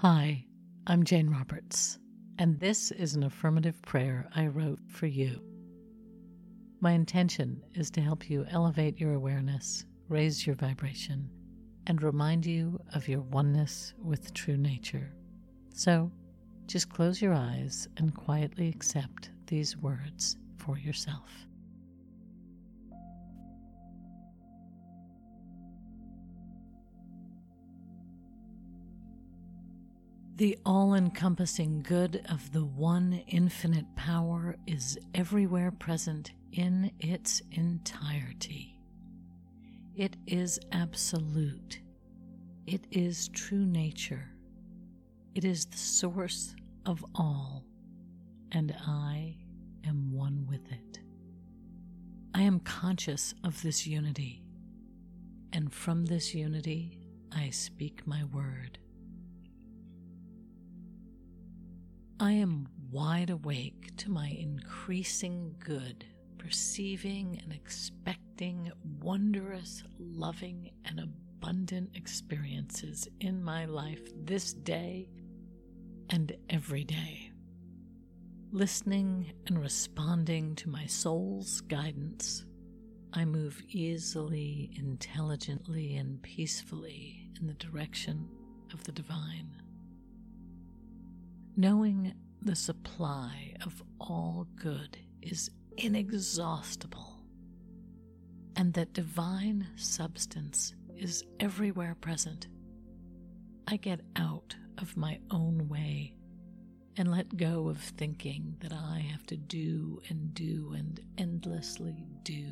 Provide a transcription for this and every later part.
Hi, I'm Jane Roberts, and this is an affirmative prayer I wrote for you. My intention is to help you elevate your awareness, raise your vibration, and remind you of your oneness with true nature. So, just close your eyes and quietly accept these words for yourself. The all encompassing good of the one infinite power is everywhere present in its entirety. It is absolute. It is true nature. It is the source of all, and I am one with it. I am conscious of this unity, and from this unity I speak my word. I am wide awake to my increasing good, perceiving and expecting wondrous, loving, and abundant experiences in my life this day and every day. Listening and responding to my soul's guidance, I move easily, intelligently, and peacefully in the direction of the divine knowing the supply of all good is inexhaustible, and that divine substance is everywhere present, I get out of my own way and let go of thinking that I have to do and do and endlessly do.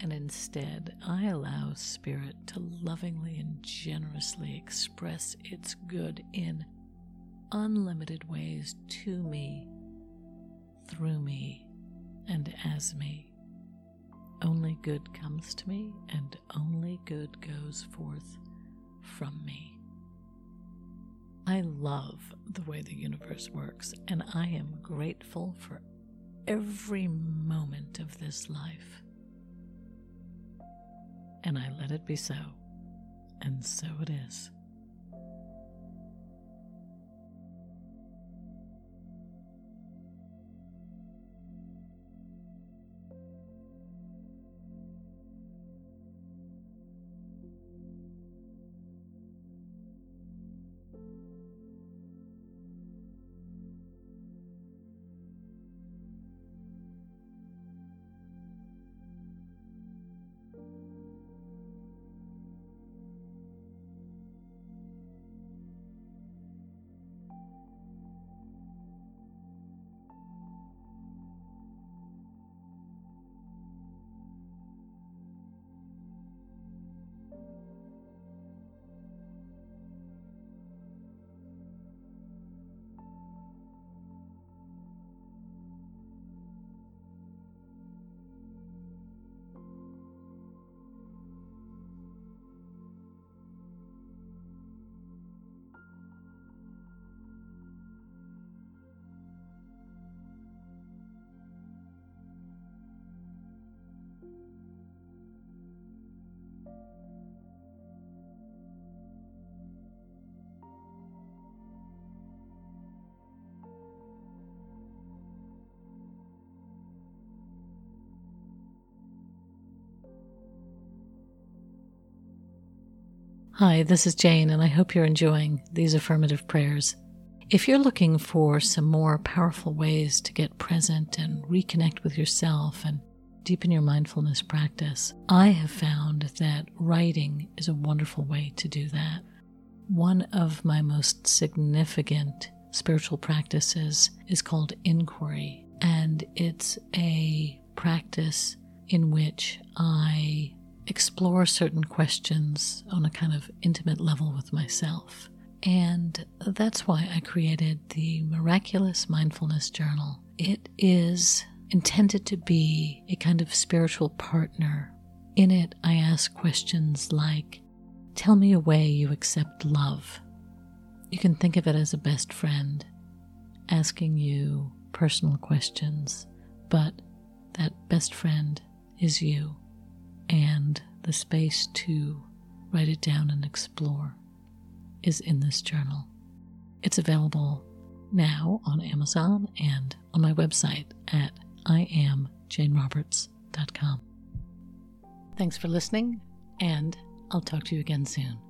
And instead, I allow Spirit to lovingly and generously express its good in unlimited ways to me, through me, and as me. Only good comes to me, and only good goes forth from me. I love the way the universe works, and I am grateful for every moment of this life. And I let it be so, and so it is. Hi, this is Jane, and I hope you're enjoying these affirmative prayers. If you're looking for some more powerful ways to get present and reconnect with yourself and deepen your mindfulness practice, I have found that writing is a wonderful way to do that. One of my most significant spiritual practices is called inquiry, and it's a practice in which I explore certain questions on a kind of intimate level with myself. And that's why I created the Miraculous Mindfulness Journal. It is intended to be a kind of spiritual partner. In it, I ask questions like Tell me a way you accept love. You can think of it as a best friend asking you personal questions, but that best friend is you and the space to write it down and explore is in this journal. It's available now on Amazon and on my website at iamjaneroberts.com. Thanks for listening, and I'll talk to you again soon.